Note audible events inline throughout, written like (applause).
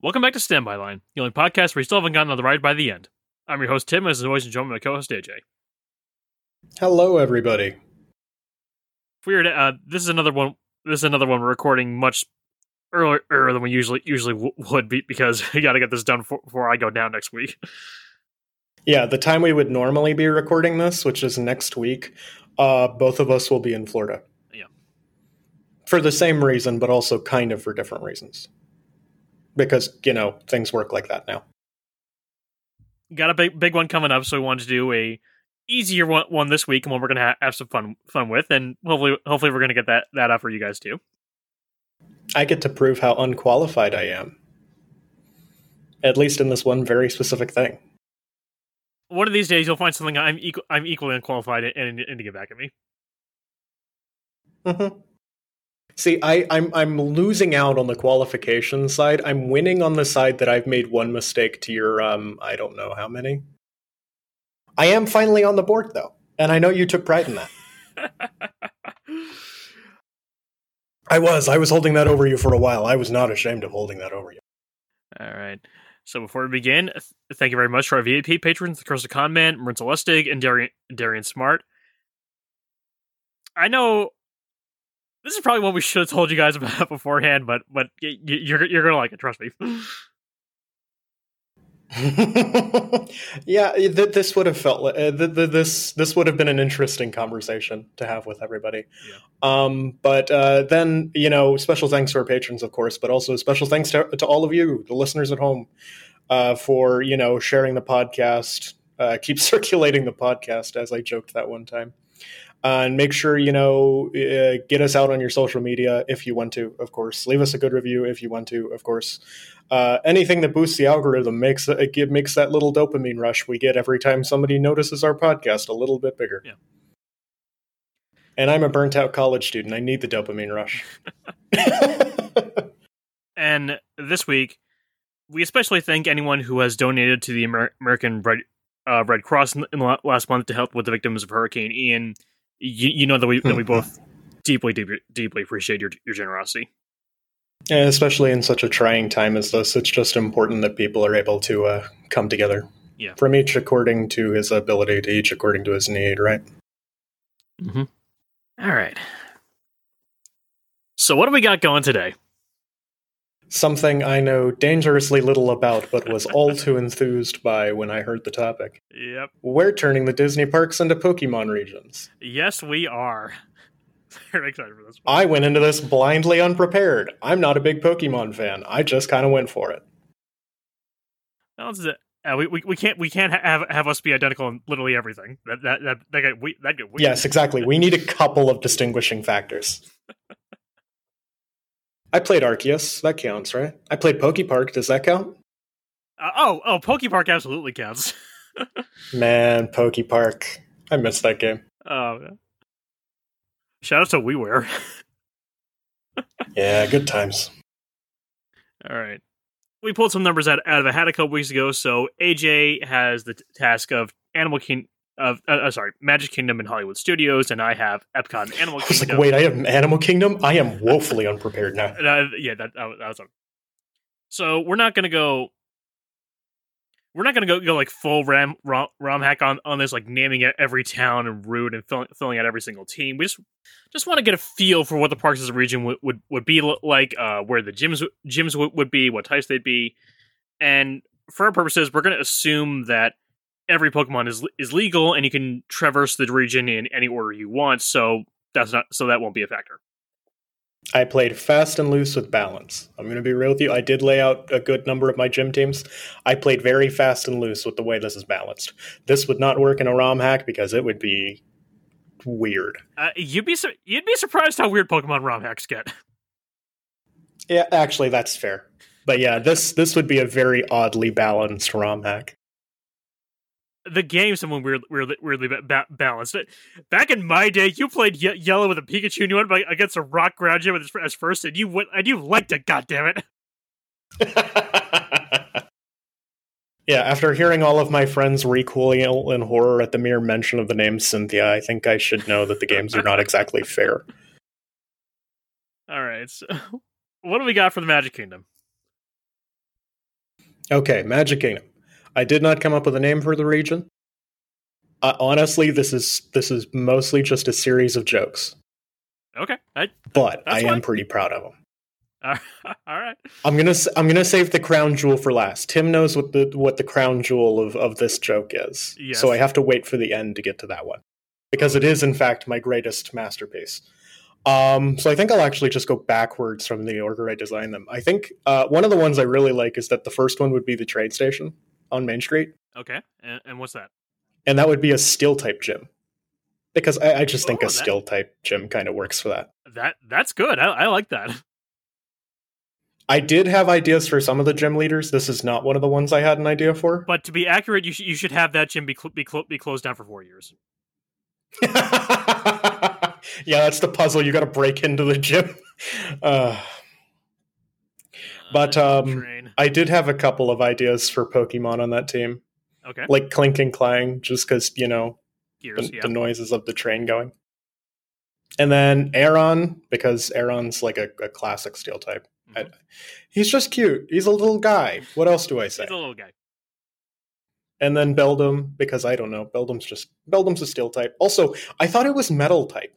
Welcome back to Standby Line, the only podcast where you still haven't gotten on the ride by the end. I'm your host Tim, as always, and joined by my co-host AJ. Hello, everybody. Weird. Uh, this is another one. This is another one we're recording much earlier, earlier than we usually usually w- would be because (laughs) we got to get this done for, before I go down next week. (laughs) Yeah, the time we would normally be recording this, which is next week, uh, both of us will be in Florida. Yeah. For the same reason, but also kind of for different reasons. Because, you know, things work like that now. Got a big big one coming up, so we wanted to do a easier one, one this week, and one we're gonna ha- have some fun fun with, and hopefully hopefully we're gonna get that that out for you guys too. I get to prove how unqualified I am. At least in this one very specific thing. One of these days, you'll find something I'm equal, I'm equally unqualified in, and, and to get back at me. Mm-hmm. See, I, I'm I'm losing out on the qualification side. I'm winning on the side that I've made one mistake to your um I don't know how many. I am finally on the board though, and I know you took pride in that. (laughs) I was. I was holding that over you for a while. I was not ashamed of holding that over you. All right. So before we begin, th- thank you very much to our VIP patrons, the Curse of Conman, Marinza Lustig, and Darian, Darian Smart. I know this is probably what we should have told you guys (laughs) about beforehand, but but you're you're gonna like it. Trust me. (laughs) yeah, th- this would have felt li- uh, th- th- this this would have been an interesting conversation to have with everybody. Yeah. Um, but uh, then you know, special thanks to our patrons, of course, but also special thanks to, to all of you, the listeners at home, uh, for you know sharing the podcast, uh, keep (laughs) circulating the podcast, as I joked that one time. Uh, and make sure you know uh, get us out on your social media if you want to of course leave us a good review if you want to of course uh, anything that boosts the algorithm makes it give, makes that little dopamine rush we get every time somebody notices our podcast a little bit bigger. Yeah. And I'm a burnt out college student. I need the dopamine rush. (laughs) and this week, we especially thank anyone who has donated to the Amer- American Red uh, Red Cross in, in the last month to help with the victims of Hurricane Ian. You, you know that we that we both deeply deeply deeply appreciate your your generosity. Yeah, especially in such a trying time as this, it's just important that people are able to uh, come together. Yeah. From each according to his ability, to each according to his need, right? Mm-hmm. All right. So what do we got going today? Something I know dangerously little about, but was all too enthused by when I heard the topic. Yep. We're turning the Disney parks into Pokemon regions. Yes, we are. (laughs) Very excited for this. One. I went into this blindly unprepared. I'm not a big Pokemon fan. I just kind of went for it. No, this is it. Uh, we, we we can't we can't have have us be identical in literally everything. That that that that we that weird. Yes, exactly. We need a couple of distinguishing factors. (laughs) I played Arceus. That counts, right? I played Poke Park. Does that count? Uh, oh oh, Pokepark absolutely counts. (laughs) Man, Poke Park. I missed that game. Oh, yeah. shout out to WiiWare. Yeah, good times. All right. We pulled some numbers out, out of a hat a couple weeks ago. So AJ has the t- task of Animal King of uh, uh, sorry Magic Kingdom and Hollywood Studios, and I have Epcot and Animal I was Kingdom. like, wait, I have Animal Kingdom? I am woefully unprepared now. And, (laughs) uh, yeah, that, that, was- was. So we're not gonna go. We're not gonna go go like full ram rom, rom hack on on this, like naming every town and route and filling, filling out every single team. We just just want to get a feel for what the parks as a region would would, would be like, uh, where the gyms gyms would, would be, what types they'd be, and for our purposes, we're gonna assume that every Pokemon is is legal and you can traverse the region in any order you want. So that's not so that won't be a factor. I played fast and loose with balance. I'm going to be real with you. I did lay out a good number of my gym teams. I played very fast and loose with the way this is balanced. This would not work in a ROM hack because it would be weird. Uh, you'd be su- you'd be surprised how weird Pokemon ROM hacks get. Yeah, actually, that's fair. But yeah, this this would be a very oddly balanced ROM hack. The game someone weird, weirdly, weirdly ba- ba- balanced. Back in my day, you played ye- yellow with a Pikachu, and you went by- against a rock Groudon with as first, and you went, and you liked it. God damn it! (laughs) yeah, after hearing all of my friends recoil in horror at the mere mention of the name Cynthia, I think I should know that the games are not exactly fair. All right, so what do we got for the Magic Kingdom? Okay, Magic Kingdom. I did not come up with a name for the region. Uh, honestly, this is this is mostly just a series of jokes, Okay. I, but I am pretty proud of them. (laughs) all right. I'm gonna I'm gonna save the crown jewel for last. Tim knows what the what the crown jewel of, of this joke is, Yes. so I have to wait for the end to get to that one because it is in fact my greatest masterpiece. Um, so I think I'll actually just go backwards from the order I designed them. I think uh, one of the ones I really like is that the first one would be the train station on Main Street, Okay. And, and what's that? and that would be a steel type gym because I, I just think Oh, a that- steel type gym kind of works for that. That that's good. I, I like that. (laughs) I did have ideas for some of the gym leaders. This is not one of the ones I had an idea for. But to be accurate, you should you should have that gym be cl- be cl- be closed down for four years. (laughs) yeah, that's the puzzle. You got to break into the gym. (laughs) Uh, But, Uh, um, train. I did have a couple of ideas for Pokemon on that team, Okay. like Klink and Klang, just because you know Gears. the, Yeah. the noises of the train going. And then Aron, because Aron's like a, a classic steel type. I- Mhm. he's just cute. He's a little guy. What else do I say? He's a little guy. And then Beldum, because I don't know. Beldum's just Beldum's a steel type. Also, I thought it was metal type.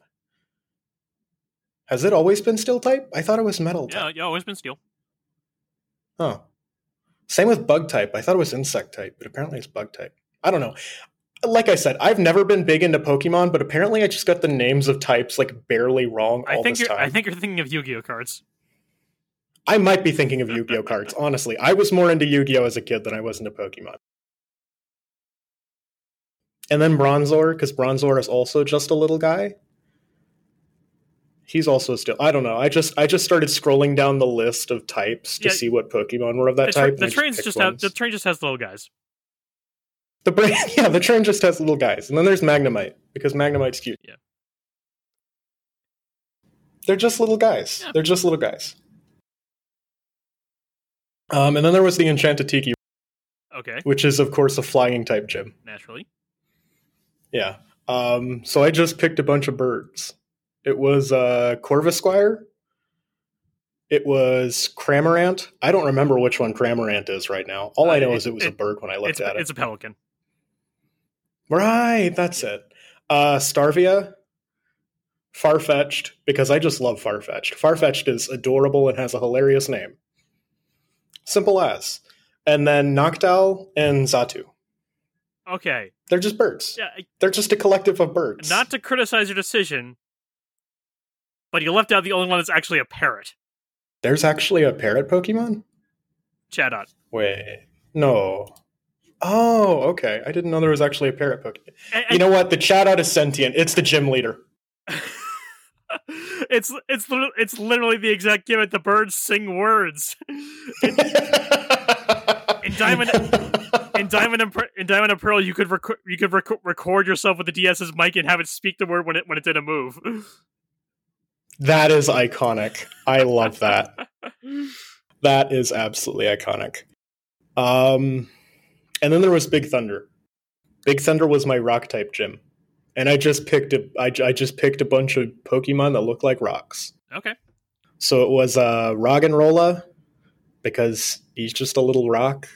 Has it always been steel type? I thought it was metal Yeah. type. Yeah. Always been steel. Oh. Same with bug type. I thought it was insect type, but apparently it's bug type. I don't know. Like I said, I've never been big into Pokemon, but apparently I just got the names of types like barely wrong all I think this you're time. I think you're thinking of Yu-Gi-Oh cards. I might be thinking of (laughs) Yu-Gi-Oh cards. Honestly, I was more into Yu-Gi-Oh as a kid than I was into Pokemon. And then Bronzor, because Bronzor is also just a little guy. He's also still. I don't know. I just I just started scrolling down the list of types to Yeah. see what Pokemon were of that the, type. the trains just have the train just has little guys. the brain. (laughs) Yeah, the train just has little guys, and then there's Magnemite because Magnemite's cute. Yeah. They're just little guys. Yeah. They're just little guys. Um, and then there was the Enchanted Tiki, Okay. which is of course a flying type gym. Naturally. Yeah. Um, so I just picked a bunch of birds. It was uh, Corvisquire. It was Cramorant. I don't remember which one Cramorant is right now. All I Uh, know it- is it was a bird when I looked It's at it. it's a pelican. Right, that's it. Uh, Staravia, Farfetch'd, because I just love Farfetch'd. Farfetch'd is adorable and has a hilarious name. Simple as. And then Noctowl and Xatu. Okay. They're just birds. Yeah. I- They're just a collective of birds. Not to criticize your decision, but you left out the only one that's actually a parrot. There's actually a parrot Pokemon? Chatot. Wait. No. Oh, okay. I didn't know there was actually a parrot Pokemon. And- You know what? The Chatot is sentient. It's the gym leader. (laughs) it's it's it's literally the exact gimmick. The birds sing words. in, (laughs) in Diamond in Diamond and in Diamond and Pearl, you could rec- you could rec- record yourself with the DS's mic and have it speak the word when it when it did a move. That is iconic. I love that. (laughs) That is absolutely iconic. Um, and then there was Big Thunder. Big Thunder was my rock type gym, and I just picked a I, I just picked a bunch of Pokemon that look like rocks. okay. So it was uh, Roggenrola because he's just a little rock.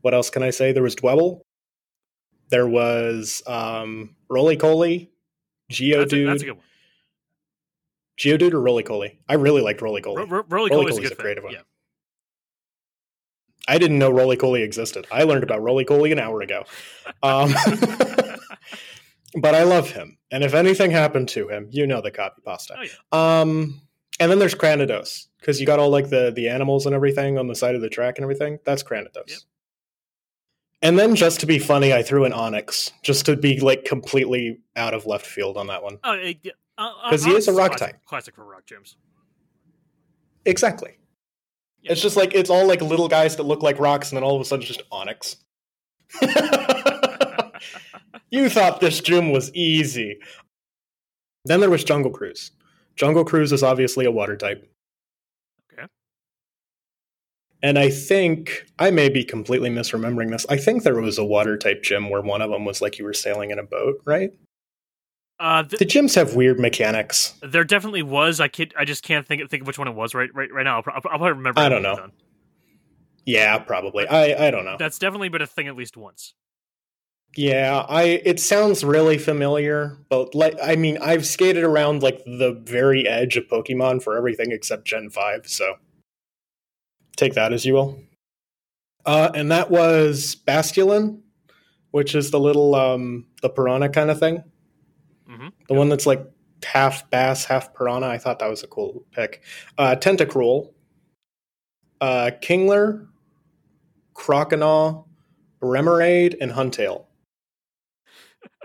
What else can I say? There was Dwebble. There was um, Rolycoly, That's a, that's a Geodude, good one. Geodude or Rolycoly. I really liked Rolycoly. Ro- ro- Roly Rolycoly's a a creative one. Yeah. I didn't know Rolycoly existed. I learned about Rolycoly an hour ago. Um, (laughs) but I love him. And if anything happened to him, you know the copy pasta. Oh, yeah. Um, and then there's Cranidos because you got all like the the animals and everything on the side of the track and everything. That's Cranidos. Yep. And then just to be funny, I threw an Onix just to be like completely out of left field on that one. Oh, it- yeah. Uh, uh, he is a rock classic, type. Classic for rock gyms. Exactly. Yeah. It's just like it's all like little guys that look like rocks, and then all of a sudden, it's just Onix. (laughs) you thought this gym was easy. Then there was Jungle Cruise. Jungle Cruise is obviously a water type. Okay. And I think I may be completely misremembering this. I think there was a water type gym where one of them was like you were sailing in a boat, right? Uh, th- The gyms have weird mechanics. there definitely was. I can't. I just can't think think of which one it was right right right now. I'll, I'll, probably remember. I don't know. Yeah, probably. I I don't know. That's definitely been a thing at least once. Yeah, I it sounds really familiar, but like I mean, I've skated around like the very edge of Pokemon for everything except Gen 5, so take that as you will. Uh and that was Basculin, which is the little um the piranha kind of thing. Hmm The one that's like half bass, half piranha. I thought that was a cool pick. Uh Tentacruel, uh Kingler, Croconaw, Remoraid, and Huntail.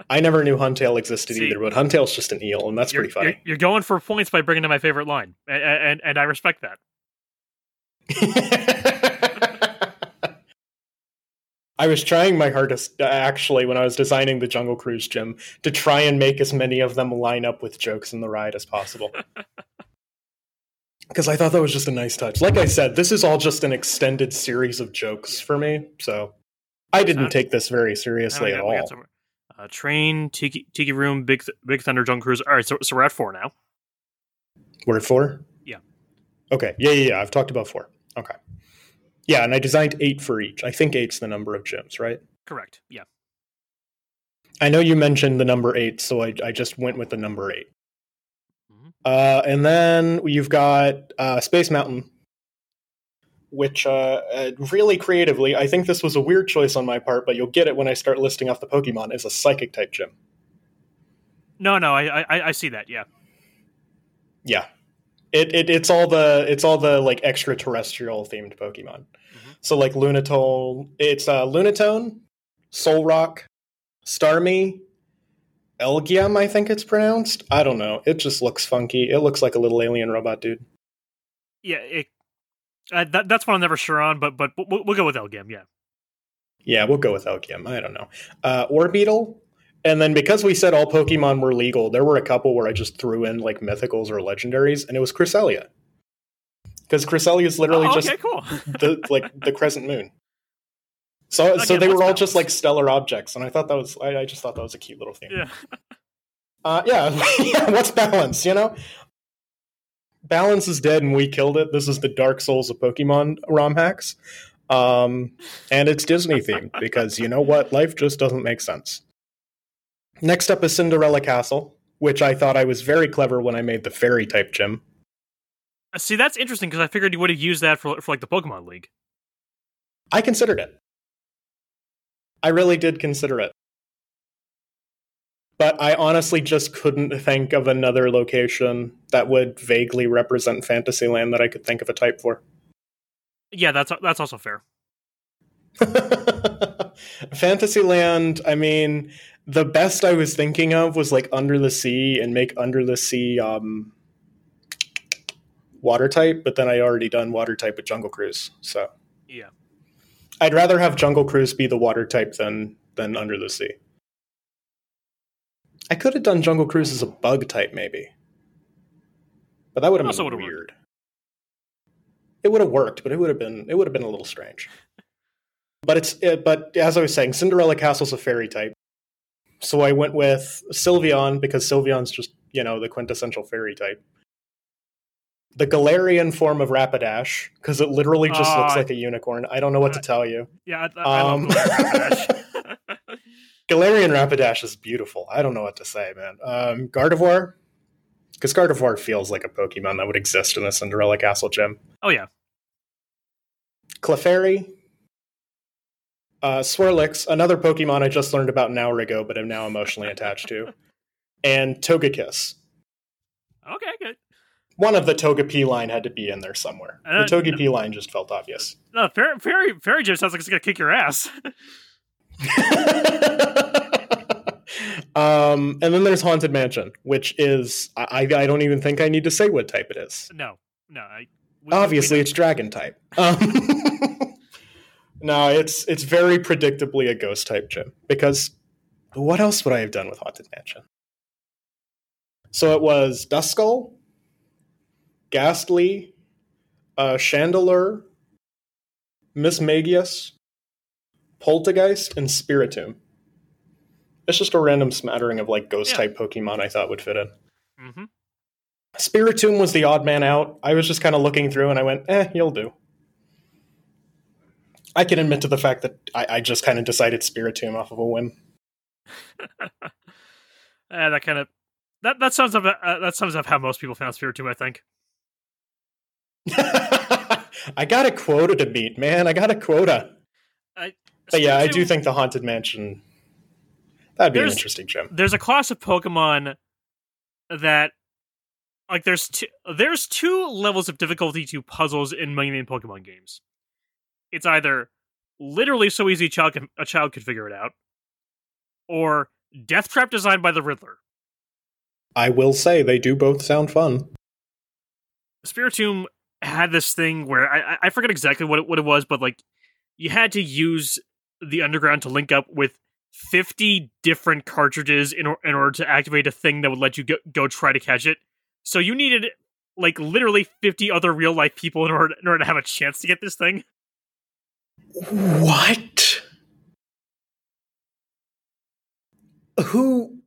I never knew Huntail existed See- either, but Huntail's just an eel, and that's pretty funny. you're, you're going for points by bringing to my favorite line, and and, and I respect that. (laughs) I was trying my hardest, uh, actually, when I was designing the Jungle Cruise gym, to try and make as many of them line up with jokes in the ride as possible. (laughs) Because I thought that was just a nice touch. Like I said, this is all just an extended series of jokes for me, so I didn't Sounds- take this very seriously at got- we got all. uh, train, tiki, tiki room, big Th- big thunder, jungle cruise. All right, so, so we're at four now. We're at four? Yeah. Okay. Yeah, yeah, yeah. I've talked about four. Okay. Yeah, and I designed eight for each. I think eight's the number of gyms, right? Correct. Yeah. I know you mentioned the number eight, so I, I just went with the number 8 Mhm. Uh, and then you've got uh, Space Mountain, which uh, uh, really creatively, I think this was a weird choice on my part, but you'll get it when I start listing off the Pokemon, is a Psychic type gym. No, no, I I, I see that. Yeah. Yeah. It, it it's all the it's all the like extraterrestrial themed Pokemon. Mhm. So like Lunatone, it's uh, Lunatone, Solrock, Starmie, Elgyem, I think it's pronounced. I don't know. It just looks funky. It looks like a little alien robot dude. Yeah. It, uh, that, that's one I'm never sure on, but but we'll, we'll go with Elgyem. Yeah. Yeah, we'll go with Elgyem. I don't know. Uh, Orbeetle. And then because we said all Pokemon were legal, there were a couple where I just threw in like mythicals or legendaries, and it was Cresselia. Because Cresselia is literally oh, just cool. the like the crescent moon. So so they were all just like stellar objects, and I thought that was I, I just thought that was a cute little thing. yeah. Uh, yeah, (laughs) yeah. What's balance? You know, balance is dead, and we killed it. This is the Dark Souls of Pokemon ROM hacks, um, and it's Disney themed because you know what? Life just doesn't make sense. Next up is Cinderella Castle, which I thought I was very clever when I made the fairy type gym. Uh, See, that's interesting because I figured you would have used that for for like the Pokemon League. I considered it. I really did consider it. But I honestly just couldn't think of another location that would vaguely represent Fantasyland that I could think of a type for. Yeah, that's that's also fair. (laughs) Fantasyland, I mean, the best I was thinking of was like Under the Sea and make Under the Sea um, water type, but then I already done water type with Jungle Cruise. So Yeah. I'd rather have Jungle Cruise be the water type than than Under the Sea. I could have done Jungle Cruise as a bug type, maybe, but that would have been would've worked. weird. It would have worked, but it would have been it would have been a little strange. (laughs) But it's it, but as I was saying, Cinderella Castle's a fairy type, so I went with Sylveon because Sylveon's just you know the quintessential fairy type. The Galarian form of Rapidash because it literally just looks Ah. like a unicorn. I don't know what to tell you. Yeah, I, I Um, love Galarian (laughs) (laughs) Galarian Rapidash is beautiful. I don't know what to say, man. Um, Gardevoir, because Gardevoir feels like a Pokemon that would exist in the Cinderella Castle gym. oh yeah, Clefairy, uh, Swirlix, another Pokemon I just learned about an hour ago, but am now emotionally attached to, and Togekiss. okay, good. One of the Togepi line had to be in there somewhere. Uh, the Togepi line just felt obvious. No, fairy fairy fairy gym sounds like it's gonna kick your ass. (laughs) um, and then there's Haunted Mansion, which is I, I don't even think I need to say what type it is. no, no. I, we- Obviously, we- it's Dragon type. Um, (laughs) no, it's it's very predictably a Ghost type gym because what else would I have done with Haunted Mansion? So it was Duskull, Gastly, uh, Chandelure, Miss Magius, Polteageist, and Spiritomb. It's just a random smattering of like ghost Yeah. type Pokemon I thought would fit in. Mm-hmm. Spiritomb was the odd man out. I was just kind of looking through and I went, eh, you'll do. I can admit to the fact that I, I just kind of decided Spiritomb off of a whim. (laughs) uh, that kind of that that sums up uh, that sums up how most people found Spiritomb. I think. (laughs) I got a quota to beat, man. I got a quota. I, But yeah, I do think the Haunted Mansion that'd be an interesting gem. there's a class of Pokemon that like there's two there's two levels of difficulty to puzzles in many main Pokemon games. It's either literally so easy a child can, a child could figure it out, or Death Trap designed by the Riddler. I will say they do both sound fun. Spiritomb had this thing where I, I- I forget exactly what it, what it was, but like you had to use the underground to link up with 50 different cartridges in, or, in order to activate a thing that would let you go, go try to catch it. So you needed like literally 50 other real life people in order in order to have a chance to get this thing. What? Who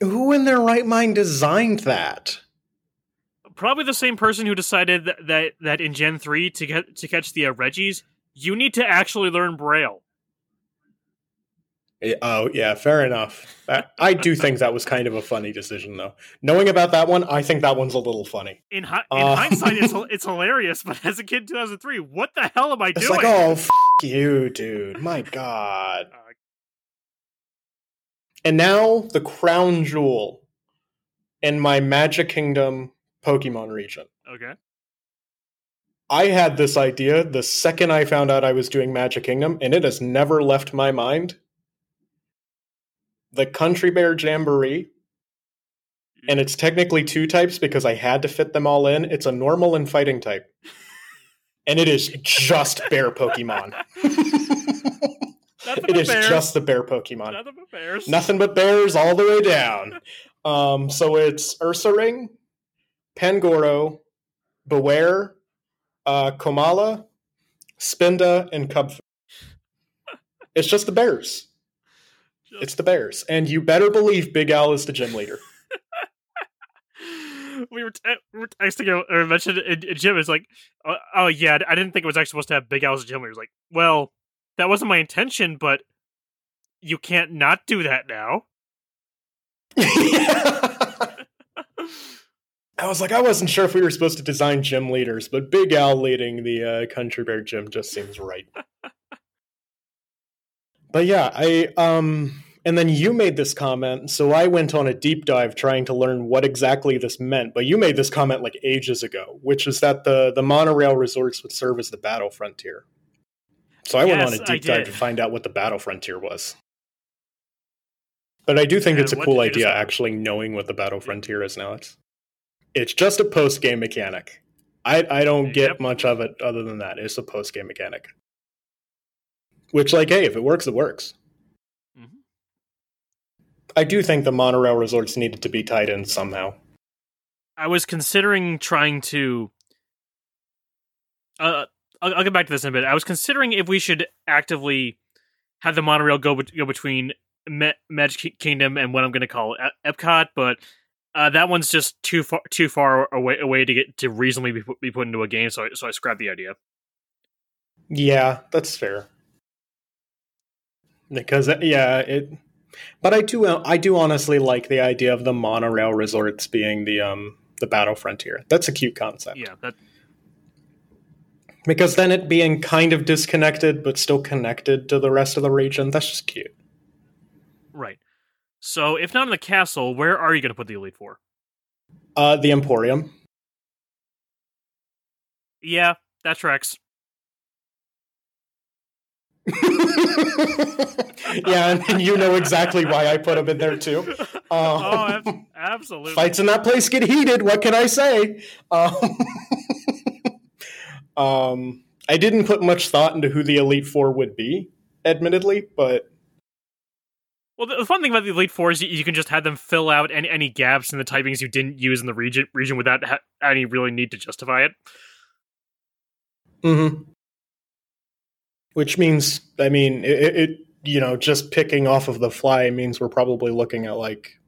who in their right mind designed that? Probably the same person who decided that that, that in Gen 3 to get to catch the uh, Regis, you need to actually learn Braille. Oh yeah, fair enough. I do think that was kind of a funny decision, though. Knowing about that one, I think that one's a little funny. In, hi- in Uh. hindsight, it's, (laughs) it's hilarious, but as a kid in 2003, what the hell am I doing? It's doing? like, oh, f- you, dude. My (laughs) God. Uh, And now the crown jewel in my Magic Kingdom Pokemon region. okay. I had this idea the second I found out I was doing Magic Kingdom, and it has never left my mind. The Country Bear Jamboree, and it's technically two types because I had to fit them all in. It's a normal and fighting type. And it is just bear Pokemon. (laughs) It is bears. just the bear Pokemon. Nothing but bears. Nothing but bears all the way down. Um, so it's Ursaring, Pangoro, Bewear, uh, Komala, Spinda, and Cubf. (laughs) It's just the bears. It's the bears. And you better believe Big Al is the gym leader. (laughs) we were, t- we were texting or- or mentioned in, in gym. It's like, oh, oh yeah, I didn't think it was actually supposed to have Big Al as a gym leader. It's like, well, that wasn't my intention, but you can't not do that now. (laughs) I was like, I wasn't sure if we were supposed to design gym leaders, but Big Al leading the uh, Country Bear gym just seems right. (laughs) but yeah, I um, and then you made this comment, so I went on a deep dive trying to learn what exactly this meant. But you made this comment like ages ago, which is that the the monorail resorts would serve as the battle frontier. So I went on a deep dive to find out what the battle frontier was. But I do think And it's a cool idea discover? actually knowing what the battle frontier is now. It's it's just a post game mechanic. I I don't get much of it other than that. It's a post game mechanic. Which like hey, if it works, it works. Mhm. I do think the monorail resorts needed to be tied in somehow. I was considering trying to. Uh, I'll, I'll get back to this in a bit. I was considering if we should actively have the monorail go bet- go between Me- Magic Kingdom and what I'm going to call e- Epcot, but uh, that one's just too far too far away away to get to reasonably be put, be put into a game. So I, so I scrapped the idea. Yeah, that's fair. Because uh, yeah, it. But I do I do honestly like the idea of the monorail resorts being the um the battle frontier. That's a cute concept. Yeah, that Because then it being kind of disconnected but still connected to the rest of the region, that's just cute. right. So if not in the castle, where are you going to put the Elite Four? Uh, the Emporium. Yeah, that tracks. (laughs) yeah, and, and you know exactly why I put them in there too. (laughs) oh, Um, ab- absolutely. fights in that place get heated. What can I say? Um, (laughs) um, I didn't put much thought into who the Elite Four would be, admittedly, but Well, the fun thing about the Elite Four is you, you can just have them fill out any, any gaps in the typings you didn't use in the region region without ha- any really need to justify it. Mhm. Which means, I mean, it, it, you know, just picking off of the fly means we're probably looking at like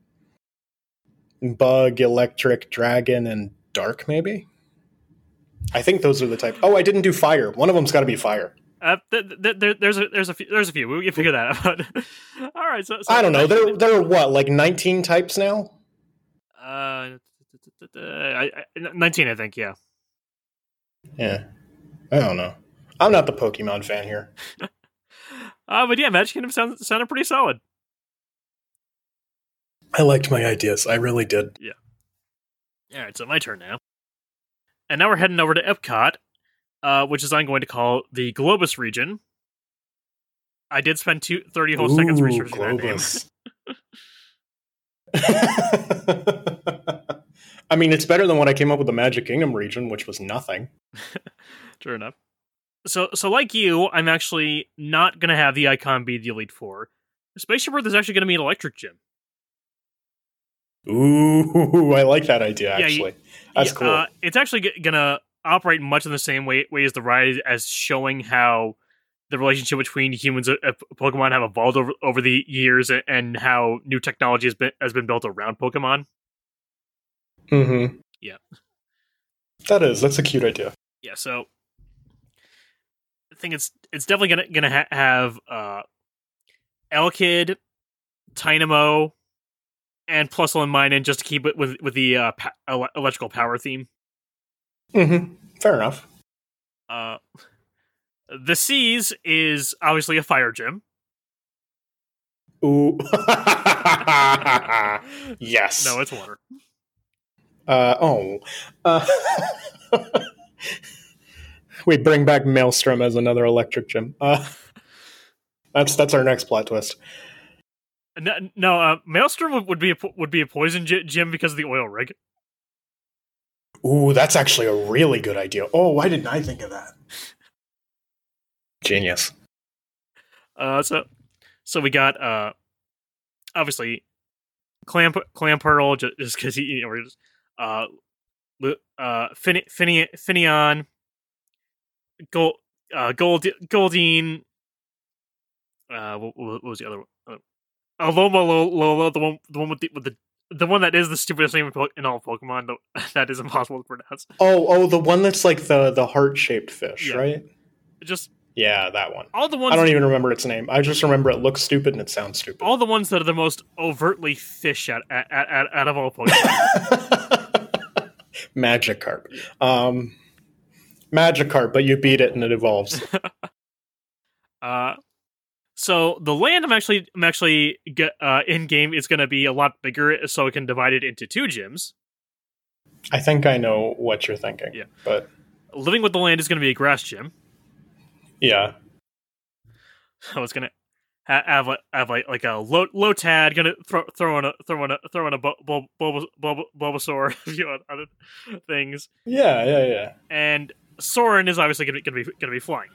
bug, electric, dragon, and dark, maybe. I think those are the type. Oh, I didn't do fire. One of them's got to be fire. Uh, th- th- th- there's a there's a few, there's a few. We can figure that out. (laughs) All right. So, so I don't know. There there are what like 19 types now. Uh, I, I, nineteen, I think. Yeah. Yeah. I don't know. I'm not the Pokemon fan here. (laughs) Uh, but yeah, Magic Kingdom sounds sounded pretty solid. I liked my ideas. I really did. Yeah. All right, so my turn now. And now we're heading over to Epcot, uh, which is I'm going to call the Globus region. I did spend two, 30 whole seconds Ooh, researching that name. Globus. (laughs) (laughs) I mean, it's better than what I came up with the Magic Kingdom region, which was nothing. True enough. So, so like you, I'm actually not going to have the icon be the Elite Four. Spaceship Earth is actually going to be an electric gym. Ooh, (laughs) I like that idea. Yeah, you- Actually, that's Yeah, cool. Uh, it's actually g- going to operate much in the same way, way as the ride, as showing how the relationship between humans and uh, Pokemon have evolved over over the years, and, and how new technology has been has been built around Pokemon. mm-hmm. Yeah. that is. That's a cute idea. yeah so think it's it's definitely gonna gonna ha- have uh Elekid dynamo and plus one mine in just to keep it with with the uh pa- electrical power theme Mm-hmm. Fair enough. uh the seas is obviously a fire gym Ooh. (laughs) yes. no it's water Uh, oh. Uh, (laughs) we bring back Maelstrom as another electric gym. Uh, (laughs) that's that's our next plot twist. no, no uh maelstrom would, would be a, would be a poison gym because of the oil rig Ooh, that's actually a really good idea. Oh, why didn't I think of that? Genius. Uh, so so we got uh, obviously clam Clamperl just because he you know we're just uh, Lu- uh, Fin- Fin- Finneon, Gold, uh, Gold, Goldeen. Uh, what, what was the other one? Uh, Loma Lo- Lola, the one, the one with the with the the one that is the stupidest name in all Pokemon. though (laughs) that is impossible to pronounce. Oh, oh, the one that's like the the heart shaped fish, Yeah. right? Just Yeah, that one. all the ones I don't even remember its name. I just remember it looks stupid and it sounds stupid. all the ones that are the most overtly fish out out, out, out of all Pokemon. (laughs) Magikarp. Um, Magikarp, but you beat it and it evolves. Uh, so the land I'm actually I'm actually uh, in game is going to be a lot bigger, so it can divide it into two gyms. I think I know what you're thinking. Yeah. But Living with the land is going to be a grass gym, yeah. so it's going to ha- have like have like like a low Lotad going to throw throw in a throw in a throw in a bu- bu- bulb- bulb- Bulbasaur, a few other things, Yeah, yeah, yeah. and Soarin' is obviously going to be going to be flying.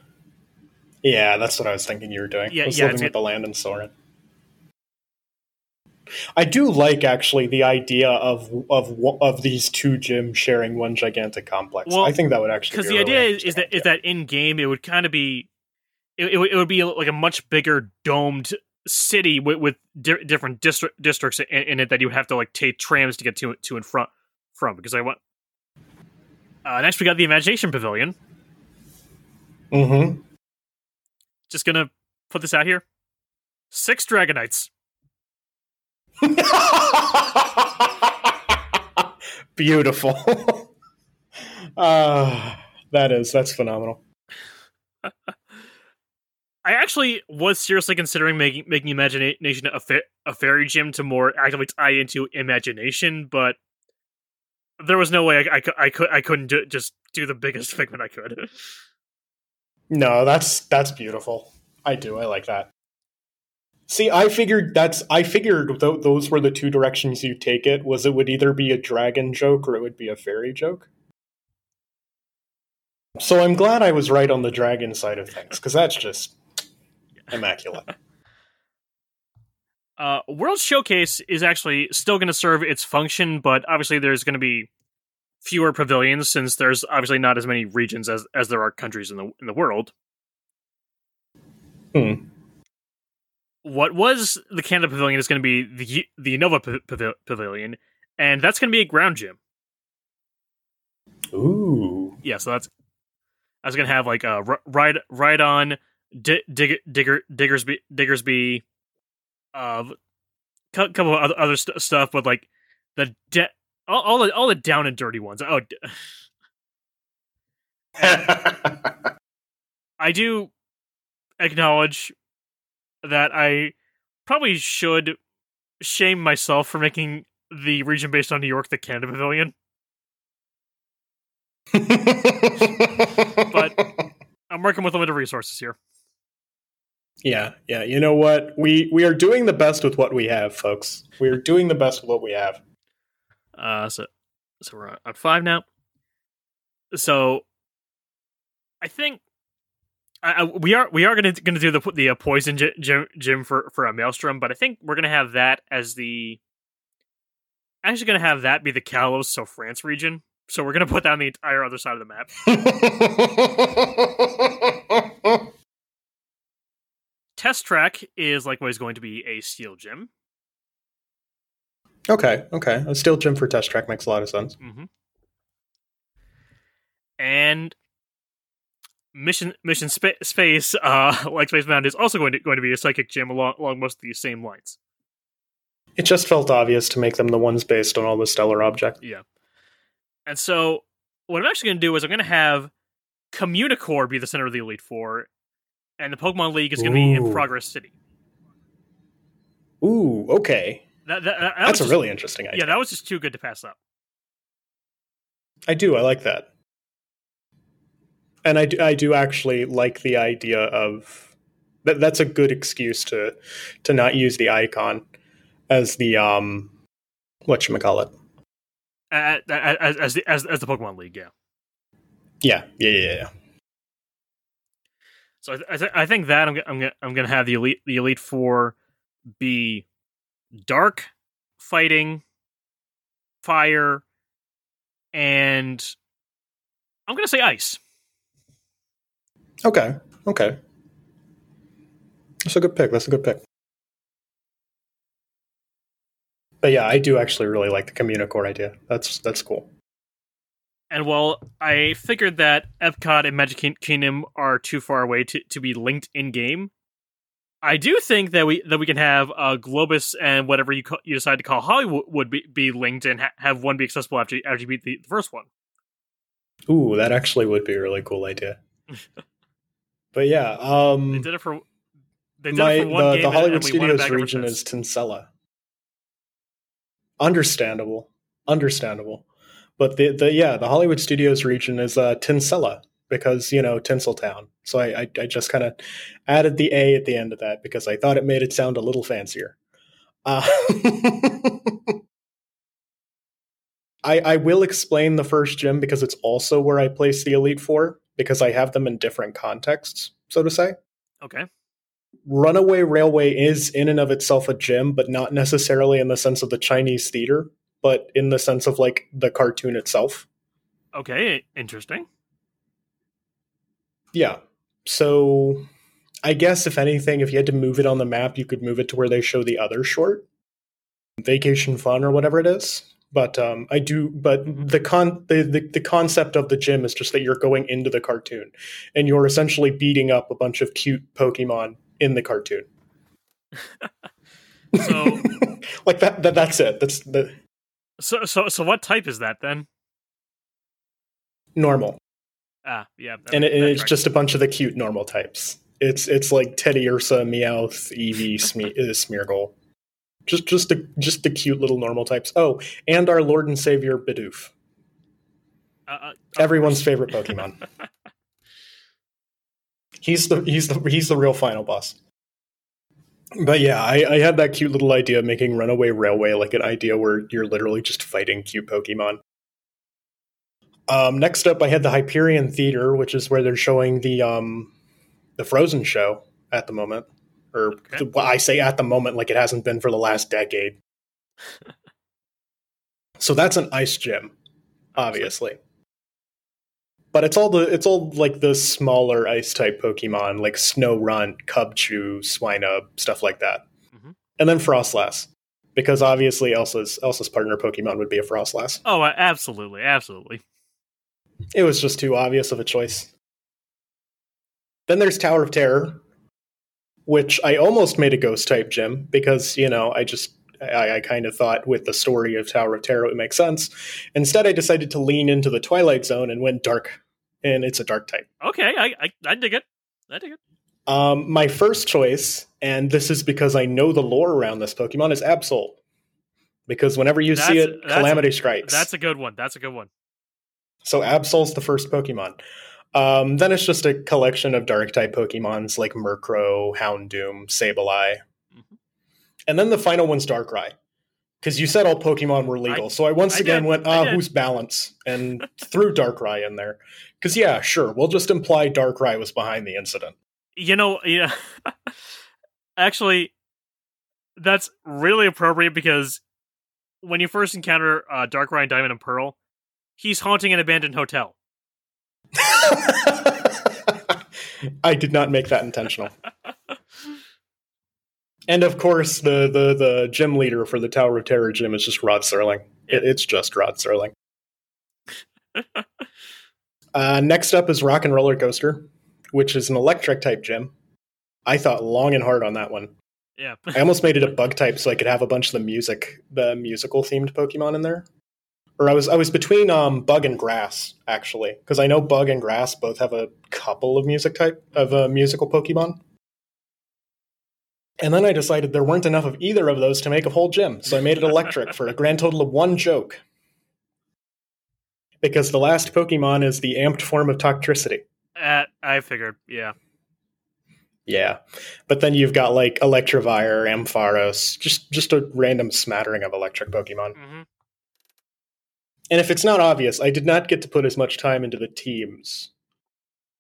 Yeah, that's what I was thinking you were doing. Yeah, I was yeah, with the land and Soarin'. I do like actually the idea of of of these two gyms sharing one gigantic complex. Well, I think that would actually because be the really idea is, that is that in game it would kind of be it, it, would- it would be like a much bigger domed city with, with di- different district districts in, in it that you would have to like take trams to get to to and from from because I want. Uh, next, we got the Imagination Pavilion. Mhm. Just gonna put this out here: six Dragonites. (laughs) Beautiful. uh, (laughs) that is that's phenomenal. (laughs) I actually was seriously considering making making Imagination a, fa- a fairy gym to more actively tie into imagination, but there was no way I, I, I could I couldn't do, just do the biggest figment I could. No, that's that's beautiful. I do. I like that. See, I figured that's I figured th- those were the two directions you take it. Was it would either be a dragon joke or it would be a fairy joke. So I'm glad I was right on the dragon side of things because that's just immaculate. (laughs) Uh, World Showcase is actually still going to serve its function, but obviously there's going to be fewer pavilions since there's obviously not as many regions as as there are countries in the in the world. Hmm. What was the Canada Pavilion is going to be the the Nova Pav- Pav- Pavilion, and that's going to be a ground gym. Ooh, Yeah, so that's I was gonna have like uh ride right on Di- Digger Digger Diggersby Diggersby, uh, cou- couple of other, other st- stuff, but like the de- all, all the all the down and dirty ones. Oh, d- (laughs) I do acknowledge that I probably should shame myself for making the region based on New York the Canada Pavilion. (laughs) But I'm working with limited resources here. Yeah, yeah. You know what? We we are doing the best with what we have, folks. We are doing the best with what we have. Uh, so so we're on, five now. So I think I, I, we are we are gonna gonna do the the uh, poison gym, gym for for a maelstrom, but I think we're gonna have that as the actually gonna have that be the Kalos so France region. So we're gonna put that on the entire other side of the map. (laughs) Test track is likewise going to be a steel gym. okay, okay. A steel gym for test track makes a lot of sense. Mm-hmm. And mission mission spa- space, uh, (laughs) like Space Mountain, is also going to going to be a psychic gym along along most of these same lines. It just felt obvious to make them the ones based on all the stellar objects. Yeah. And so, what I'm actually going to do is I'm going to have Communicore be the center of the Elite Four, and the Pokemon League is going to be in Progress City. Ooh, okay. That, that, that That's was a just- really interesting idea. yeah, that was just too good to pass up. I do. I like that. And I do, I do actually like the idea of that. That's a good excuse to to not use the icon as the um what you call it. Uh, as, as the as, as the Pokemon League, yeah. Yeah, yeah, yeah, yeah. So I, th- I, I think that I'm g- I'm gonna I'm gonna have the elite the elite four be dark fighting, fire, and I'm gonna say ice. Okay, okay. That's a good pick. That's a good pick. But yeah, I do actually really like the Communicore idea. That's that's cool. And while I figured that Epcot and Magic Kingdom are too far away to, to be linked in game, I do think that we that we can have uh, Globus and whatever you you decide to call Hollywood would be, be linked and ha- have one be accessible after after you beat the, the first one. Ooh, that actually would be a really cool idea. (laughs) but yeah, They um, did it for they did my it for one the, game the Hollywood Studios region is Tinsella. Understandable, understandable. But the, the yeah, the Hollywood Studios region is uh, Tinsella because you know Tinseltown. So I I, I just kind of added the A at the end of that because I thought it made it sound a little fancier. Uh, (laughs) I I will explain the first gym because it's also where I place the Elite Four because I have them in different contexts, so to say. Okay. Runaway Railway is in and of itself a gym, but not necessarily in the sense of the Chinese theater, but in the sense of like the cartoon itself. Okay. Interesting. Yeah. So I guess if anything, if you had to move it on the map, you could move it to where they show the other short. Vacation fun or whatever it is. But um, I do but the con the, the, the concept of the gym is just that you're going into the cartoon and you're essentially beating up a bunch of cute Pokemon in the cartoon. (laughs) So (laughs) like that, that that's it. That's the so so so what type is that then? normal. Ah, yeah. that- and, it, and it's just a bunch of the cute normal types. It's it's like Teddiursa, Meowth, Eevee, (laughs) Sme- uh, Smeargle. Just just the just the cute little normal types. Oh, and our Lord and Savior Bidoof, Uh, uh, everyone's favorite Pokemon. (laughs) he's the he's the he's the real final boss. But yeah, I, I had that cute little idea of making Runaway Railway like an idea where you're literally just fighting cute Pokemon. Um, next up, I had the Hyperion Theater, which is where they're showing the um, the Frozen show at the moment, or Okay. the, I say at the moment like it hasn't been for the last decade. (laughs) so that's an ice gym, obviously. But it's all the it's all like the smaller ice type Pokemon like Snorunt, Cubchoo, Swinub, stuff like that. Mhm. And then Froslass. Because obviously Elsa's Elsa's partner Pokemon would be a Froslass. Oh, absolutely, absolutely. It was just too obvious of a choice. Then there's Tower of Terror, which I almost made a ghost type gym because, you know, I just I, I kind of thought with the story of Tower of Terror it would make sense. Instead, I decided to lean into the Twilight Zone and went dark, and it's a dark type. Okay, I I, I dig it. I dig it. Um, my first choice, and this is because I know the lore around this Pokemon, is Absol. Because whenever you see it, that's- Calamity strikes. That's a good one. That's a good one. So Absol's the first Pokemon. Um, then it's just a collection of dark type Pokemons like Murkrow, Houndoom, Sableye. And then the final one's Darkrai. Because you said all Pokemon were legal. I- so I once I again did. went, ah, who's balance? And threw Darkrai in there. Because, yeah, sure, we'll just imply Darkrai was behind the incident. You know, yeah. (laughs) Actually, that's really appropriate because when you first encounter uh, Darkrai, in Diamond, and Pearl, he's haunting an abandoned hotel. (laughs) I did not make that intentional. (laughs) And of course, the, the, the gym leader for the Tower of Terror gym is just Rod Serling. It, it's just Rod Serling. (laughs) uh, next up is Rock and Roller Coaster, which is an electric type gym. I thought long and hard on that one. Yeah. (laughs) I almost made it a bug type so I could have a bunch of the music, the musical themed Pokemon in there. Or I was I was between um, bug and grass actually, because I know bug and grass both have a couple of music type of uh, musical Pokemon. And then I decided there weren't enough of either of those to make a whole gym, so I made it electric for a grand total of one joke. Because the last Pokemon is the amped form of Toxtricity. Uh, I figured. Yeah. Yeah, but then you've got like Electivire, Ampharos, just just a random smattering of electric Pokemon. Mm-hmm. And if it's not obvious, I did not get to put as much time into the teams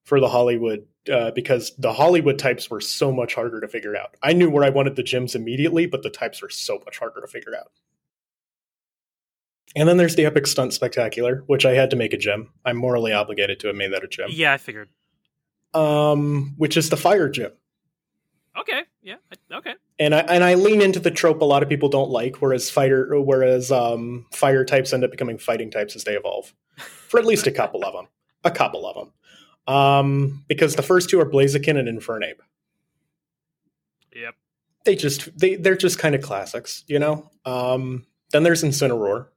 for the Hollywood uh, because the Hollywood types were so much harder to figure out. I knew where I wanted the gyms immediately, but the types were so much harder to figure out. And then there's the Epic Stunt Spectacular, which I had to make a gym. I'm morally obligated to have made that a gym. Yeah, I figured. Um, which is the Fire Gym. Okay. Yeah. Okay. and I and I lean into the trope a lot of people don't like, whereas fighter, whereas um, fire types end up becoming fighting types as they evolve, for at least a couple of them, a couple of them, um, because the first two are Blaziken and Infernape. Yep. They just they they're just kind of classics, you know. Um, then there's Incineroar,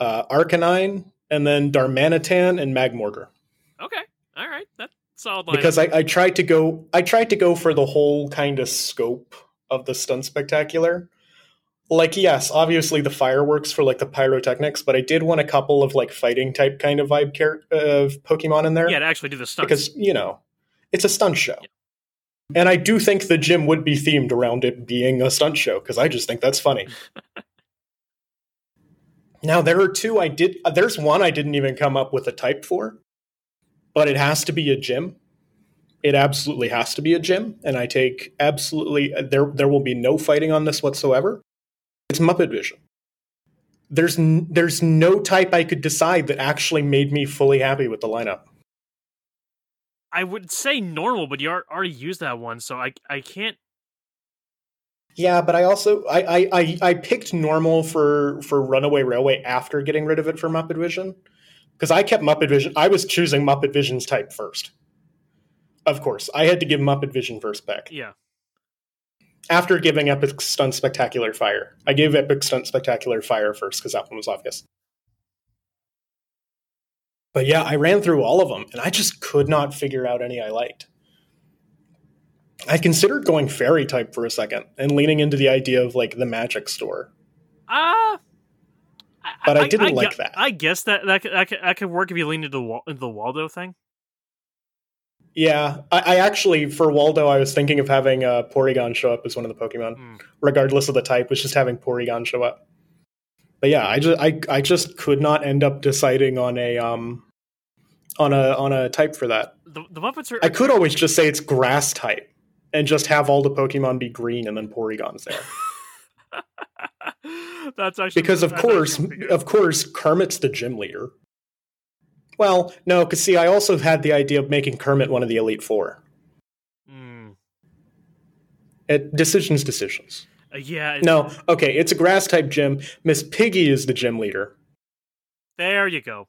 uh, Arcanine, and then Darmanitan and Magmortar. Okay. All right. That's solid. lineup. because I, I tried to go I tried to go for the whole kind of scope of the stunt spectacular. Like yes, obviously the fireworks for like the pyrotechnics, but I did want a couple of like fighting type kind of vibe char- of Pokemon in there yeah, to actually do the stunts. because you know it's a stunt show. And I do think the gym would be themed around it being a stunt show because I just think that's funny. (laughs) now there are two I did. uh, There's one I didn't even come up with a type for, but it has to be a gym. It absolutely has to be a gym, and I take absolutely there. There will be no fighting on this whatsoever. It's Muppet Vision. There's n- there's no type I could decide that actually made me fully happy with the lineup. I would say normal, but you already used that one, so I I can't. Yeah, but I also I, I I I picked normal for for Runaway Railway after getting rid of it for Muppet Vision because I kept Muppet Vision. I was choosing Muppet Vision's type first. Of course, I had to give Muppet Vision first pick Yeah. After giving Epic Stunt Spectacular Fire. I gave Epic Stunt Spectacular Fire first because that one was obvious. But yeah, I ran through all of them and I just could not figure out any I liked. I considered going fairy type for a second and leaning into the idea of like the magic store. Uh But I didn't like gu- that. I guess that that could, that could, that could work if you lean into the, into the Waldo thing. Yeah, I, I actually for Waldo I was thinking of having uh, Porygon show up as one of the Pokemon, Hmm. regardless of the type. Was just having Porygon show up. But yeah, I just I, I just could not end up deciding on a um on a on a type for that. The, the Muppets are. I could always just say it's grass type and just have all the Pokemon be green and then Porygon's there. (laughs) that's actually because of that's course actually pretty good. of course Kermit's the gym leader. Well, no, because see, I also had the idea of making Kermit one of the Elite Four. Hmm. It, decisions, decisions. Uh, yeah. No, okay, it's a grass type gym. Miss Piggy is the gym leader. There you go.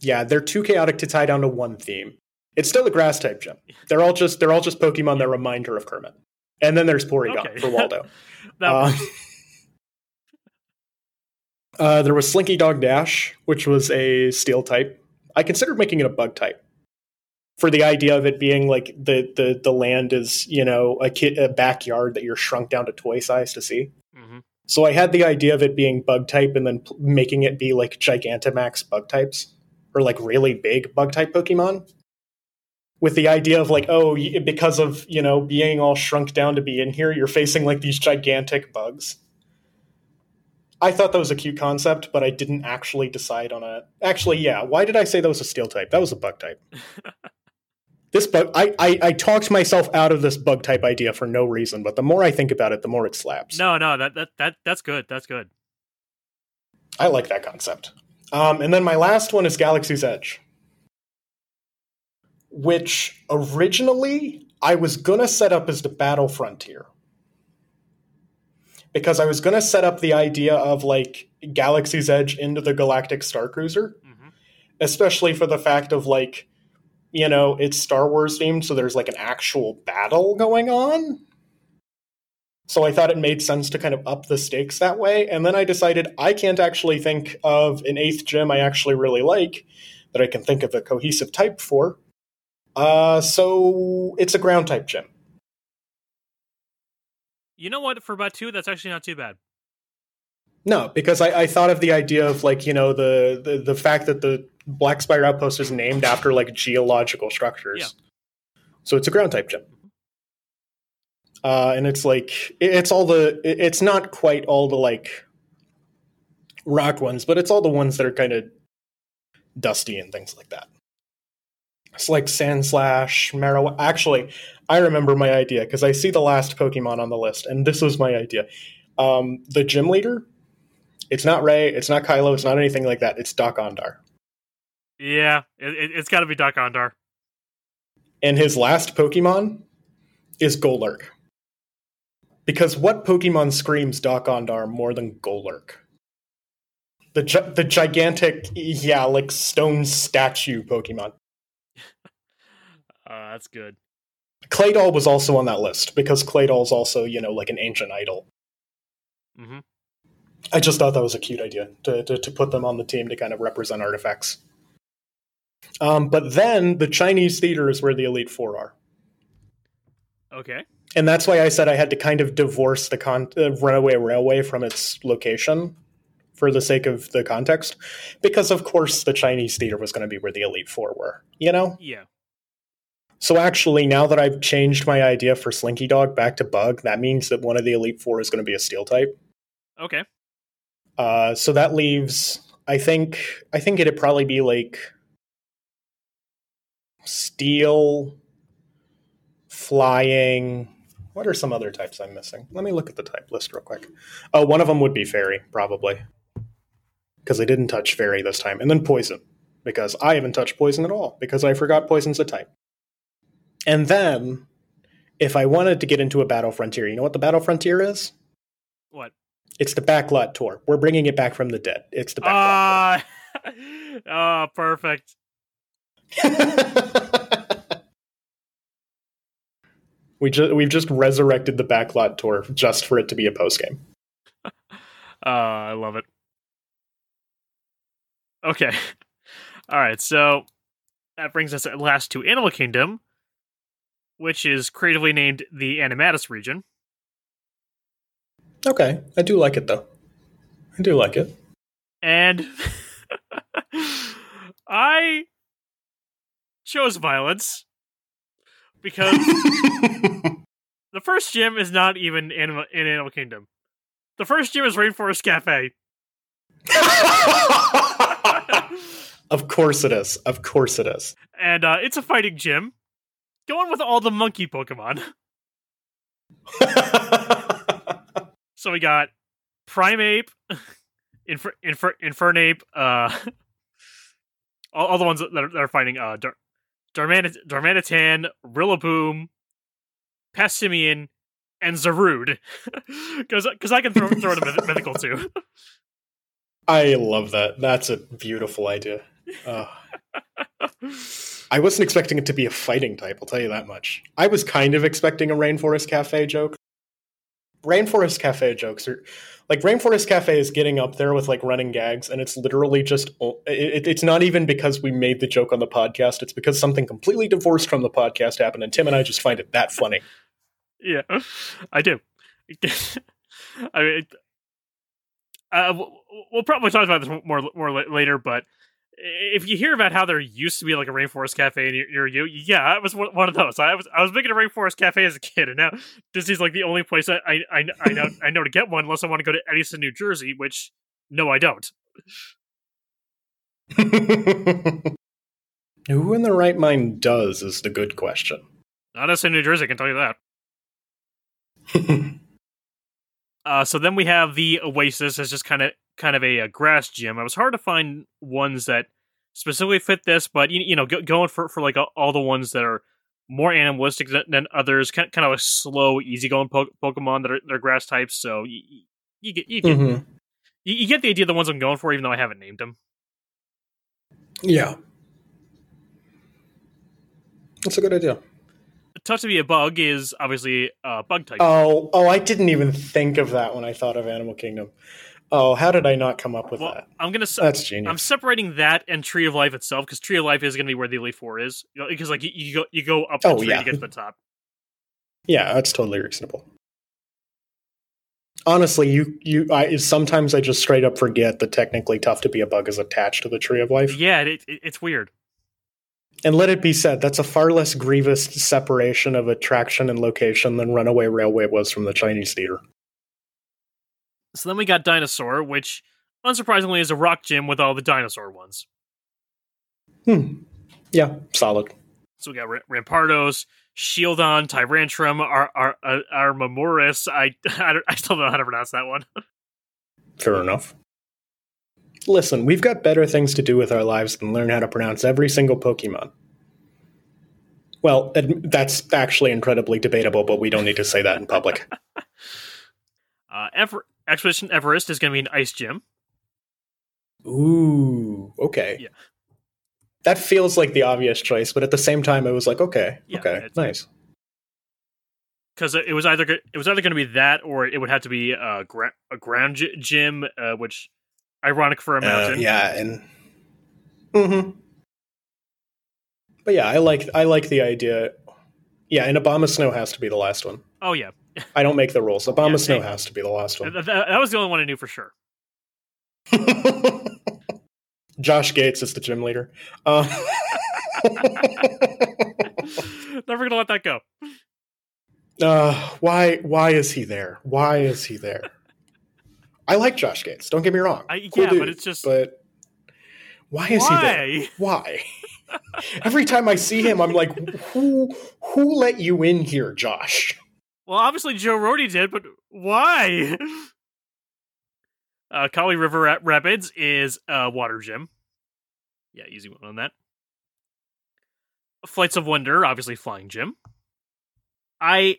Yeah, they're too chaotic to tie down to one theme. It's still a grass type gym. They're all just they're all just Pokemon that remind her of Kermit. And then there's Porygon Okay. for Waldo. (laughs) That was- (laughs) uh, there was Slinky Dog Dash, which was a steel type. I considered making it a bug type for the idea of it being like the the the land is you know a kid a backyard that you're shrunk down to toy size to see. Mhm. So I had the idea of it being bug type and then p- making it be like Gigantamax bug types or like really big bug type Pokemon. With the idea of like, oh, because of you know being all shrunk down to be in here, you're facing like these gigantic bugs. I thought that was a cute concept, but I didn't actually decide on a. Actually, yeah. Why did I say that was a steel type? That was a bug type. (laughs) this bug, I, I, I talked myself out of this bug type idea for no reason, but the more I think about it, the more it slaps. no, no, that that that that's good. That's good. I like that concept. Um, and then my last one is Galaxy's Edge, which originally I was gonna set up as the Battle Frontier because I was gonna set up the idea of like Galaxy's Edge into the Galactic Star Cruiser, hmm especially for the fact of like, you know, it's Star Wars themed, so there's like an actual battle going on. So I thought it made sense to kind of up the stakes that way. And then I decided I can't actually think of an eighth gym I actually really like that I can think of a cohesive type for. Uh, so it's a ground type gym. You know what? For about two, that's actually not too bad. No, because I, I thought of the idea of like, you know, the, the, the fact that the Black Spire Outpost is named after like geological structures. Yeah. So it's a ground type gym. Uh, and it's like it's all the it's not quite all the like rock ones, but it's all the ones that are kind of dusty and things like that. It's like Sandslash, Marrow. Actually, I remember my idea because I see the last Pokemon on the list, and this was my idea. Um, the gym leader, it's not Ray, it's not Kylo, it's not anything like that. It's Dok-Ondar, Yeah, it, it's got to be Dok-Ondar. and his last Pokemon is Golurk. Because what Pokemon screams Dok-Ondar more than Golurk? The gi- the gigantic, yeah, like stone statue Pokemon. Uh, that's good. Claydol was also on that list because Claydol's also, you know, like an ancient idol. Mm-hmm. I just thought that was a cute idea to, to, to put them on the team to kind of represent artifacts. Um, but then the Chinese theater is where the Elite Four are. Okay. And that's why I said I had to kind of divorce the con- uh, Runaway Railway from its location for the sake of the context. Because, of course, the Chinese theater was going to be where the Elite Four were, you know? Yeah. So actually, now that I've changed my idea for Slinky Dog back to Bug, that means that one of the Elite Four is going to be a Steel type. Okay. Uh, so that leaves, I think, I think it'd probably be like steel, flying. What are some other types I'm missing? Let me look at the type list real quick. Oh, one of them would be fairy, probably, because I didn't touch fairy this time, and then poison, because I haven't touched poison at all because I forgot poison's a type. And then, if I wanted to get into a battle frontier, you know what the battle frontier is? What? It's the backlot tour. We're bringing it back from the dead. It's the backlot. Ah, (laughs) oh, perfect. (laughs) we just we've just resurrected the backlot tour just for it to be a post game. Uh, (laughs) I love it. Okay. All right. So that brings us at last to Animal Kingdom, which is creatively named the Animatus region. Okay, I do like it though. I do like it. And (laughs) I chose violence because (laughs) the first gym is not even Anima- in Animal Kingdom. The first gym is Rainforest Cafe. of course it is. Of course it is. and uh, it's a fighting gym. Going with all the monkey Pokemon. (laughs) (laughs) So we got Primeape, (laughs) Infer- Infer- Infernape, uh, all, all the ones that are, that are fighting uh, Dar- Darmanit- Darmanitan, Rillaboom, Passimian, and Zarude. Because I can throw, throw in a myth- mythical too. I love that. That's a beautiful idea. Oh. I wasn't expecting it to be a fighting type, I'll tell you that much. I was kind of expecting a Rainforest Cafe joke. Rainforest Cafe jokes are like Rainforest Cafe is getting up there with like running gags, and it's literally just it, it's not even because we made the joke on the podcast. It's because something completely divorced from the podcast happened, and Tim and I just find it that funny. yeah, I do. (laughs) I mean, uh, we'll probably talk about this more more later, but if you hear about how there used to be like a rainforest cafe near you, yeah, I was one of those. I was I was making a rainforest cafe as a kid, and now Disney's like the only place I I, I know (laughs) I know to get one unless I want to go to Edison, New Jersey. Which no, I don't. (laughs) Who in the right mind does is the good question. Not us in New Jersey, I can tell you that. (laughs) uh, so then we have the Oasis as just kind of kind of a, a, grass gym. It was hard to find ones that specifically fit this, but you, you know, go, going for for like all the ones that are more animalistic than, than others, kind, kind of a slow, easygoing po- Pokemon that are, that are grass types. So you, you get you get mm-hmm. you, you, get the idea of the ones I'm going for, even though I haven't named them. Yeah, that's a good idea. Tough to be a bug is obviously a bug type. Oh, oh, I didn't even think of that when I thought of Animal Kingdom. Oh, how did I not come up with well, that? I'm gonna. Se- That's genius. I'm separating that and Tree of Life itself because Tree of Life is gonna be where the Elite Four is. Because like you, you, go you go up oh, the oh, tree yeah. to get to the top. Yeah, that's totally reasonable. Honestly, you you I sometimes I just straight up forget that technically tough to be a bug is attached to the Tree of Life. Yeah, it, it, it's weird. And let it be said, that's a far less grievous separation of attraction and location than Runaway Railway was from the Chinese theater. So then we got Dinosaur, which unsurprisingly is a rock gym with all the dinosaur ones. Hmm. Yeah, solid. So we got R- Rampardos, Shieldon, Tyrantrum, Ar- Ar- Ar- Armamoris. I, (laughs) I, I still don't know how to pronounce that one. (laughs) Fair enough. Listen, we've got better things to do with our lives than learn how to pronounce every single Pokemon. Well, that's actually incredibly debatable, but we don't need to say that in public. (laughs) uh, Ever- Expedition Everest is going to be an ice gym. Ooh, okay. Yeah. That feels like the obvious choice, but at the same time, it was like, okay, yeah, okay, nice. Because it was either it was either going to be that, or it would have to be a, gra- a ground g- gym, uh, which ironic for a uh, mountain. Uh, yeah, and mm-hmm. But yeah, I like I like the idea. Yeah, and Abomasnow has to be the last one. Oh yeah, I don't make the rules. Obama yeah, has to be the last one. That, that, was the only one I knew for sure. (laughs) Josh Gates is the gym leader. Uh, (laughs) Never gonna let that go. (laughs) Uh, why? Why is he there? Why is he there? I like Josh Gates. Don't get me wrong. I, cool yeah, dude, but it's just. But why is why? he there? Why? Every time I see him, I'm like, who? Who let you in here, Josh? Well, obviously Joe Rohde did, but why? (laughs) uh, Kali River Rapids is a water gym. Yeah, easy one on that. Flights of Wonder, obviously flying gym. I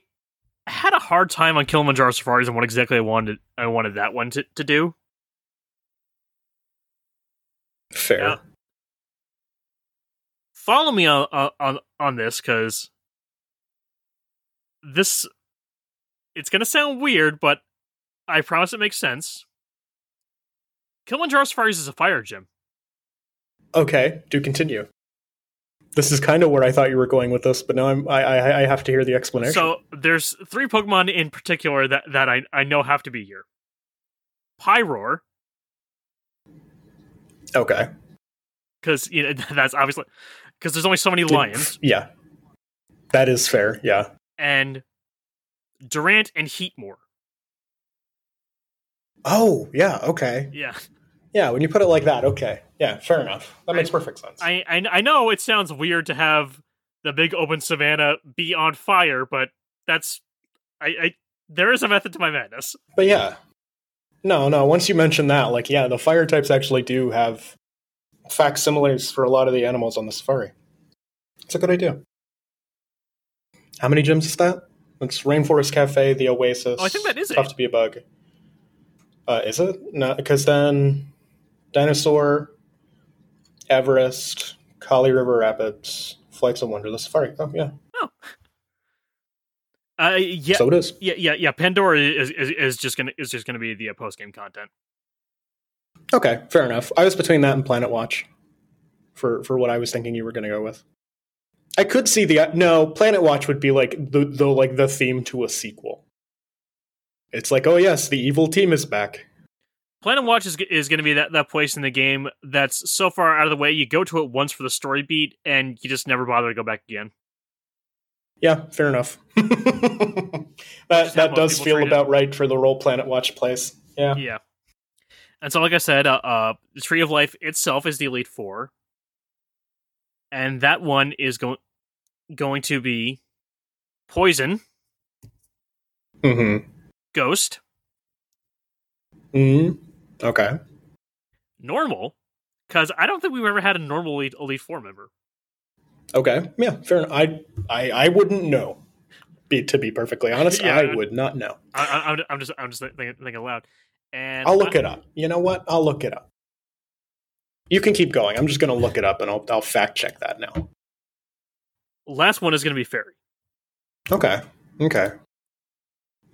had a hard time on Kilimanjaro Safaris and what exactly I wanted. I wanted that one to, to do. Fair. Now, follow me on on on this because this it's going to sound weird, but I promise it makes sense. Kilimanjaro Safaris is a fire gym. Okay, do continue. This is kind of where I thought you were going with this, but now I'm, I, I, I have to hear the explanation. So there's three Pokemon in particular that, that I, I know have to be here. Pyroar. Okay. Because you know (laughs) that's obviously because there's only so many lions. Yeah, that is fair. Yeah. And Durant and Heatmor. Oh, yeah, okay. Yeah. Yeah, when you put it like that, okay. Yeah, fair enough. That makes I, perfect sense. I, I I know it sounds weird to have the big open savannah be on fire, but that's I, I there is a method to my madness. But yeah. No, no, once you mention that, like yeah, the fire types actually do have facsimiles for a lot of the animals on the safari. It's a good idea. How many gems is that? It's Rainforest Cafe, the Oasis. Oh, I think that is it. tough it. to be a bug. Uh, is it? No, because then Dinosaur, Everest, Kali River Rapids, Flights of Wonder, the Safari. Oh yeah, Oh. Uh, yeah, so it is. yeah, yeah, yeah. Pandora is is, is just gonna is just gonna be the uh, post game content. Okay, fair enough. I was between that and Planet Watch for for what I was thinking you were going to go with. I could see the no Planet Watch would be like the the like the theme to a sequel. It's like, oh yes, the evil team is back. Planet Watch is is going to be that, that place in the game that's so far out of the way. You go to it once for the story beat, and you just never bother to go back again. Yeah, fair enough. (laughs) that that does feel treat it. about right for the role Planet Watch plays. Yeah. Yeah. And so, like I said, uh, uh, the Tree of Life itself is the Elite Four, and that one is going going to be Poison, Mm-hmm. Ghost, mm Okay. Normal, because I don't think we've ever had a normal Elite, Elite Four member. Okay. Yeah, fair enough. I I I wouldn't know. Be to be perfectly honest, (laughs) Yeah. I would not know. I, I'm just I'm just thinking, thinking aloud. And I'll look I- it up. You know what? I'll look it up. You can keep going. I'm just going to look it up and I'll, I'll fact check that now. Last one is going to be Fairy. Okay. Okay.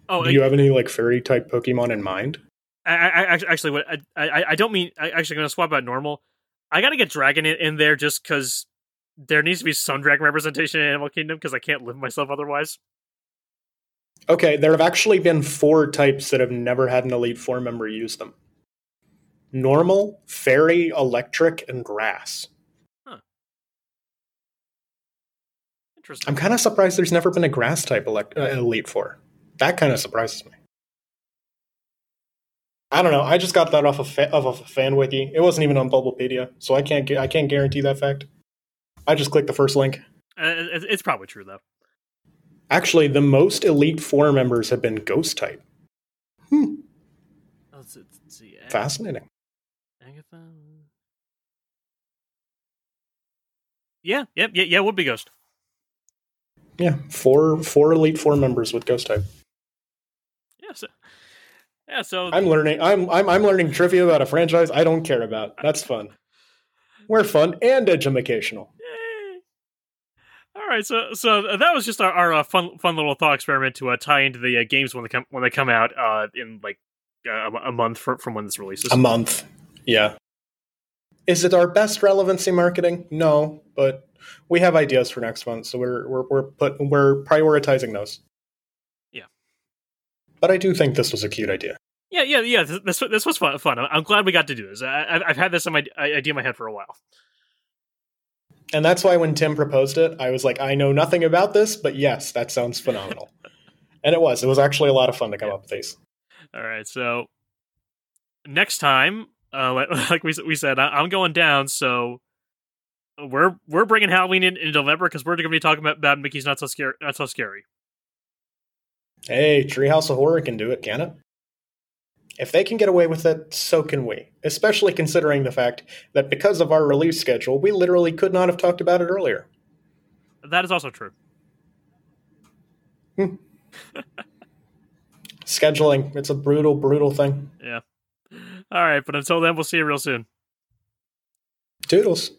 Oh, Do you have any like fairy type Pokemon in mind? I, I, I actually- actually, what I, I, I don't mean. I actually going to swap out normal. I got to get dragon in, in there just because there needs to be some dragon representation in Animal Kingdom because I can't live myself otherwise. Okay, there have actually been four types that have never had an Elite Four member use them normal, fairy, electric, and grass. Interesting. I'm kind of surprised there's never been a grass type elect- uh, Elite Four. That kind of surprises me. I don't know. I just got that off of, fa- of a fan wiki. It wasn't even on Bulbapedia, so I can't gu- I can't guarantee that fact. I just clicked the first link. Uh, it's probably true though. Actually, the most Elite Four members have been Ghost type. Hmm, Let's, let's see. Ag- Agatha. Yeah, yep, yeah, yeah. Would be Ghost. Yeah, four four Elite Four members with Ghost type. Yeah. So, yeah. So I'm learning. I'm I'm I'm learning trivia about a franchise I don't care about. That's fun. We're fun and educational. Yay. All right, so so that was just our, our uh, fun fun little thought experiment to uh, tie into the uh, games when they come when they come out uh, in like uh, a month fr- from when this releases. A month. Yeah. Is it our best relevancy marketing? No, but we have ideas for next month, so we're we're we're put we're prioritizing those. Yeah. But I do think this was a cute idea. yeah, yeah, yeah. This this, this was fun. fun. I'm- I'm glad we got to do this. I, I've- I've had this in my idea in my head for a while. And that's why when Tim proposed it, I was like, I know nothing about this, but yes, that sounds phenomenal. (laughs) and it was. It was actually a lot of fun to come up with these. All right, so next time, uh, like, (laughs) like we we said, I, I'm going down. So we're we're bringing Halloween in, in November because we're going to be talking about, about Mickey's not so scary. Not so scary. Hey, Treehouse of Horror can do it, can it? If they can get away with it, so can we. Especially considering the fact that because of our release schedule, we literally could not have talked about it earlier. That is also true. (laughs) Scheduling, it's a brutal, brutal thing. Yeah. All right, but until then, we'll see you real soon. Toodles.